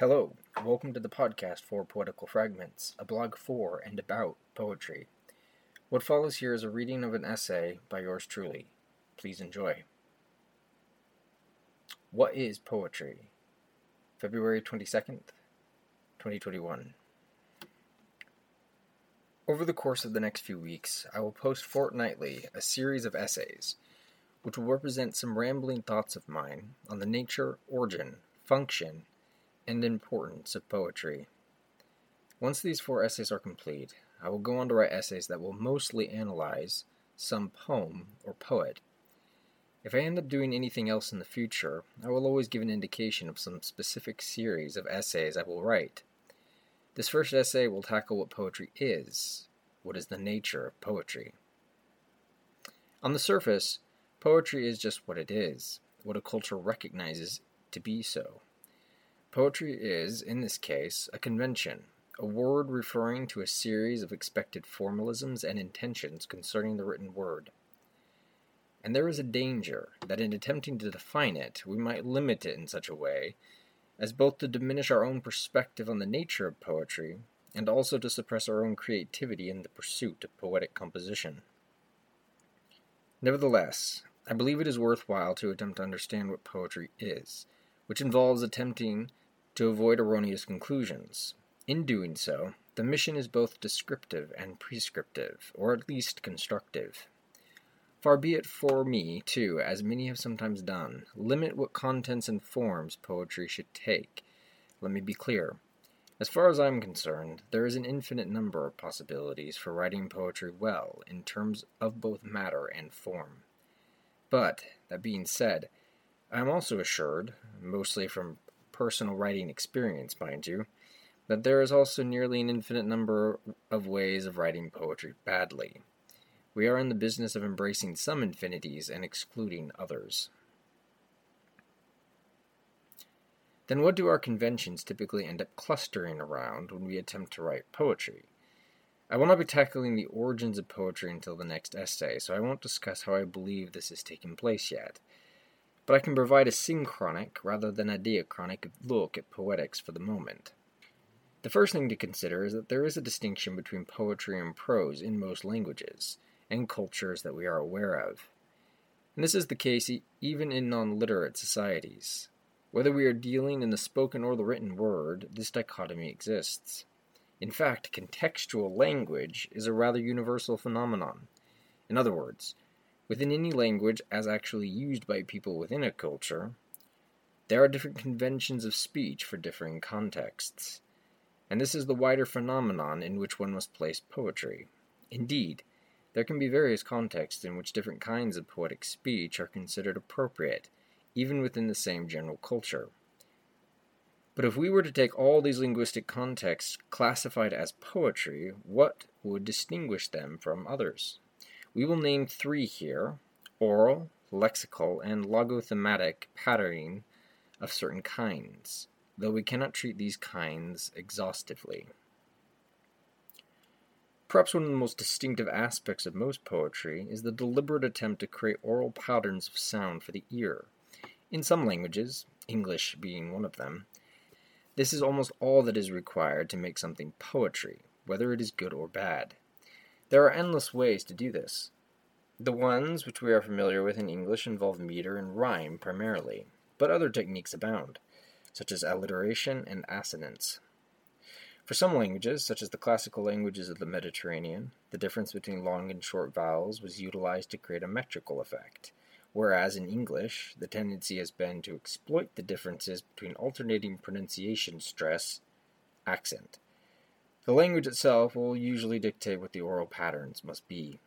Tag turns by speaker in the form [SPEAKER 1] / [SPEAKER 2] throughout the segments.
[SPEAKER 1] Hello, welcome to the podcast for Poetical Fragments, a blog for and about poetry. What follows here is a reading of an essay by yours truly. Please enjoy. What is poetry? February 22nd, 2021. Over the course of the next few weeks, I will post fortnightly a series of essays which will represent some rambling thoughts of mine on the nature, origin, function, and importance of poetry. Once these four essays are complete, I will go on to write essays that will mostly analyze some poem or poet. If I end up doing anything else in the future, I will always give an indication of some specific series of essays I will write. This first essay will tackle what poetry is, what is the nature of poetry. On the surface, poetry is just what it is, what a culture recognizes to be so. Poetry is, in this case, a convention, a word referring to a series of expected formalisms and intentions concerning the written word. And there is a danger that in attempting to define it, we might limit it in such a way as both to diminish our own perspective on the nature of poetry and also to suppress our own creativity in the pursuit of poetic composition. Nevertheless, I believe it is worthwhile to attempt to understand what poetry is, which involves attempting to avoid erroneous conclusions. In doing so, the mission is both descriptive and prescriptive, or at least constructive. Far be it for me, to, as many have sometimes done, limit what contents and forms poetry should take. Let me be clear. As far as I am concerned, there is an infinite number of possibilities for writing poetry well in terms of both matter and form. But, that being said, I am also assured, mostly from personal writing experience, mind you, that there is also nearly an infinite number of ways of writing poetry badly. We are in the business of embracing some infinities and excluding others. Then, what do our conventions typically end up clustering around when we attempt to write poetry? I will not be tackling the origins of poetry until the next essay, so I won't discuss how I believe this is taking place yet but I can provide a synchronic rather than a diachronic look at poetics for the moment. The first thing to consider is that there is a distinction between poetry and prose in most languages and cultures that we are aware of. And this is the case even in non literate societies. Whether we are dealing in the spoken or the written word, this dichotomy exists. In fact, contextual language is a rather universal phenomenon. In other words, Within any language, as actually used by people within a culture, there are different conventions of speech for differing contexts, and this is the wider phenomenon in which one must place poetry. Indeed, there can be various contexts in which different kinds of poetic speech are considered appropriate, even within the same general culture. But if we were to take all these linguistic contexts classified as poetry, what would distinguish them from others? We will name three here oral, lexical, and logothematic patterning of certain kinds, though we cannot treat these kinds exhaustively. Perhaps one of the most distinctive aspects of most poetry is the deliberate attempt to create oral patterns of sound for the ear. In some languages, English being one of them, this is almost all that is required to make something poetry, whether it is good or bad. There are endless ways to do this. The ones which we are familiar with in English involve meter and rhyme primarily, but other techniques abound, such as alliteration and assonance. For some languages, such as the classical languages of the Mediterranean, the difference between long and short vowels was utilized to create a metrical effect, whereas in English, the tendency has been to exploit the differences between alternating pronunciation stress accent. The language itself will usually dictate what the oral patterns must be.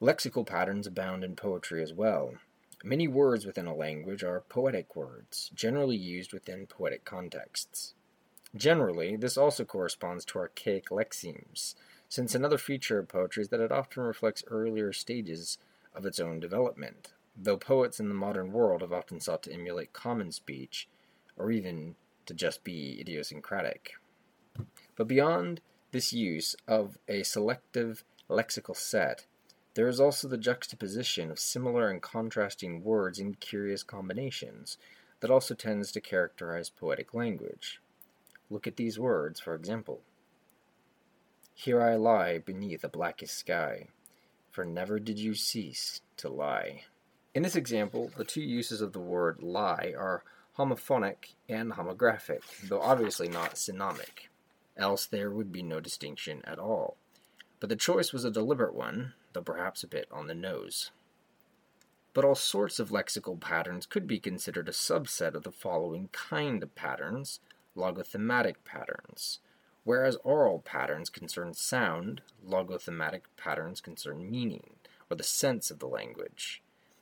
[SPEAKER 1] Lexical patterns abound in poetry as well. Many words within a language are poetic words, generally used within poetic contexts. Generally, this also corresponds to archaic lexemes, since another feature of poetry is that it often reflects earlier stages of its own development, though poets in the modern world have often sought to emulate common speech, or even to just be idiosyncratic. But beyond this use of a selective lexical set, there is also the juxtaposition of similar and contrasting words in curious combinations, that also tends to characterize poetic language. Look at these words, for example. Here I lie beneath a blackest sky, for never did you cease to lie. In this example, the two uses of the word lie are homophonic and homographic, though obviously not synonymic, else there would be no distinction at all. But the choice was a deliberate one, though perhaps a bit on the nose. But all sorts of lexical patterns could be considered a subset of the following kind of patterns logothematic patterns. Whereas oral patterns concern sound, logothematic patterns concern meaning, or the sense of the language.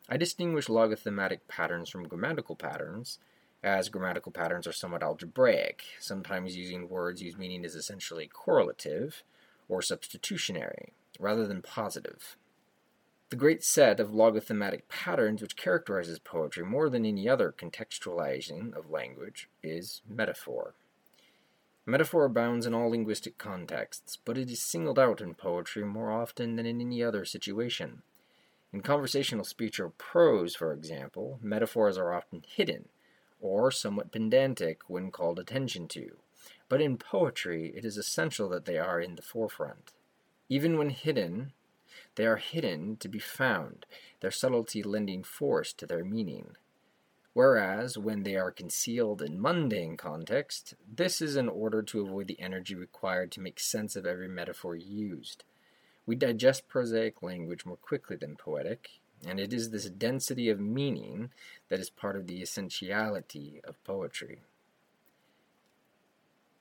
[SPEAKER 1] I distinguish logothematic patterns from grammatical patterns, as grammatical patterns are somewhat algebraic, sometimes using words whose meaning is essentially correlative or substitutionary, rather than positive. The great set of logothematic patterns which characterizes poetry more than any other contextualizing of language is metaphor. Metaphor abounds in all linguistic contexts, but it is singled out in poetry more often than in any other situation. In conversational speech or prose, for example, metaphors are often hidden, or somewhat pedantic when called attention to, but in poetry it is essential that they are in the forefront. Even when hidden, they are hidden to be found, their subtlety lending force to their meaning whereas when they are concealed in mundane context, this is in order to avoid the energy required to make sense of every metaphor used. We digest prosaic language more quickly than poetic, and it is this density of meaning that is part of the essentiality of poetry.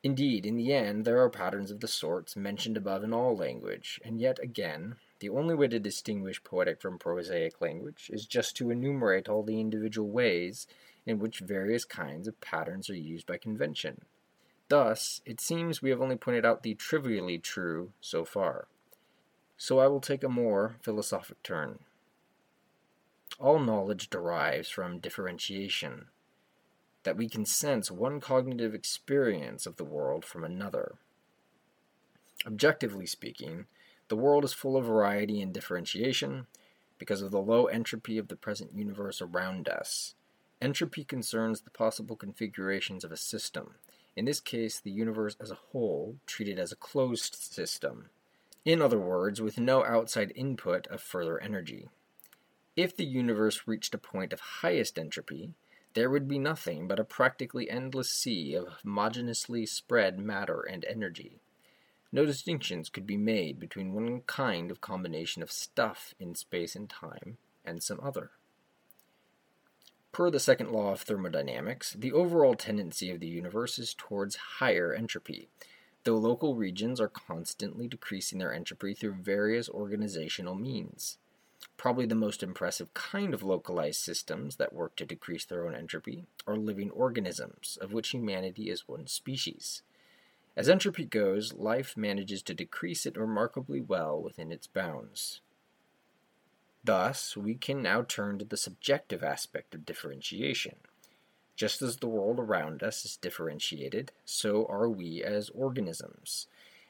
[SPEAKER 1] Indeed, in the end, there are patterns of the sorts mentioned above in all language, and yet again, the only way to distinguish poetic from prosaic language is just to enumerate all the individual ways in which various kinds of patterns are used by convention. Thus, it seems we have only pointed out the trivially true so far. So I will take a more philosophic turn. All knowledge derives from differentiation, that we can sense one cognitive experience of the world from another. Objectively speaking, the world is full of variety and differentiation because of the low entropy of the present universe around us. Entropy concerns the possible configurations of a system, in this case, the universe as a whole, treated as a closed system. In other words, with no outside input of further energy. If the universe reached a point of highest entropy, there would be nothing but a practically endless sea of homogeneously spread matter and energy. No distinctions could be made between one kind of combination of stuff in space and time and some other. Per the second law of thermodynamics, the overall tendency of the universe is towards higher entropy, though local regions are constantly decreasing their entropy through various organizational means. Probably the most impressive kind of localized systems that work to decrease their own entropy are living organisms, of which humanity is one species. As entropy goes, life manages to decrease it remarkably well within its bounds. Thus, we can now turn to the subjective aspect of differentiation. Just as the world around us is differentiated, so are we as organisms.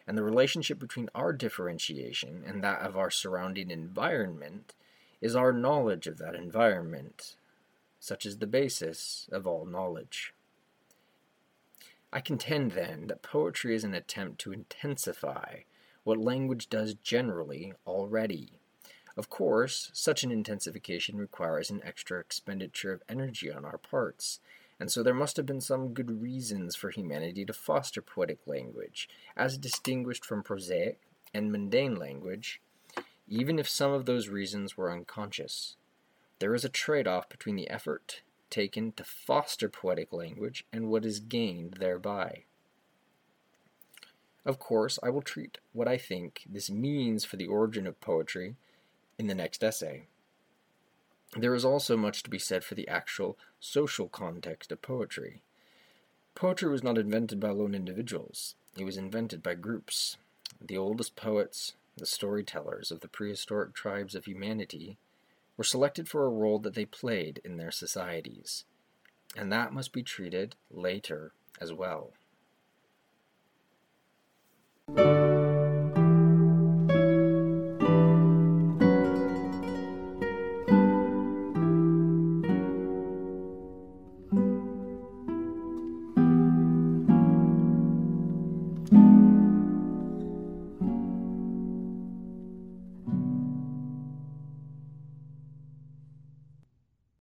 [SPEAKER 1] And the relationship between our differentiation and that of our surrounding environment is our knowledge of that environment. Such is the basis of all knowledge. I contend, then, that poetry is an attempt to intensify what language does generally already. Of course, such an intensification requires an extra expenditure of energy on our parts, and so there must have been some good reasons for humanity to foster poetic language, as distinguished from prosaic and mundane language, even if some of those reasons were unconscious. There is a trade off between the effort taken to foster poetic language and what is gained thereby. Of course, I will treat what I think this means for the origin of poetry in the next essay. There is also much to be said for the actual social context of poetry. Poetry was not invented by lone individuals, it was invented by groups. The oldest poets, the storytellers of the prehistoric tribes of humanity, were selected for a role that they played in their societies. And that must be treated later as well.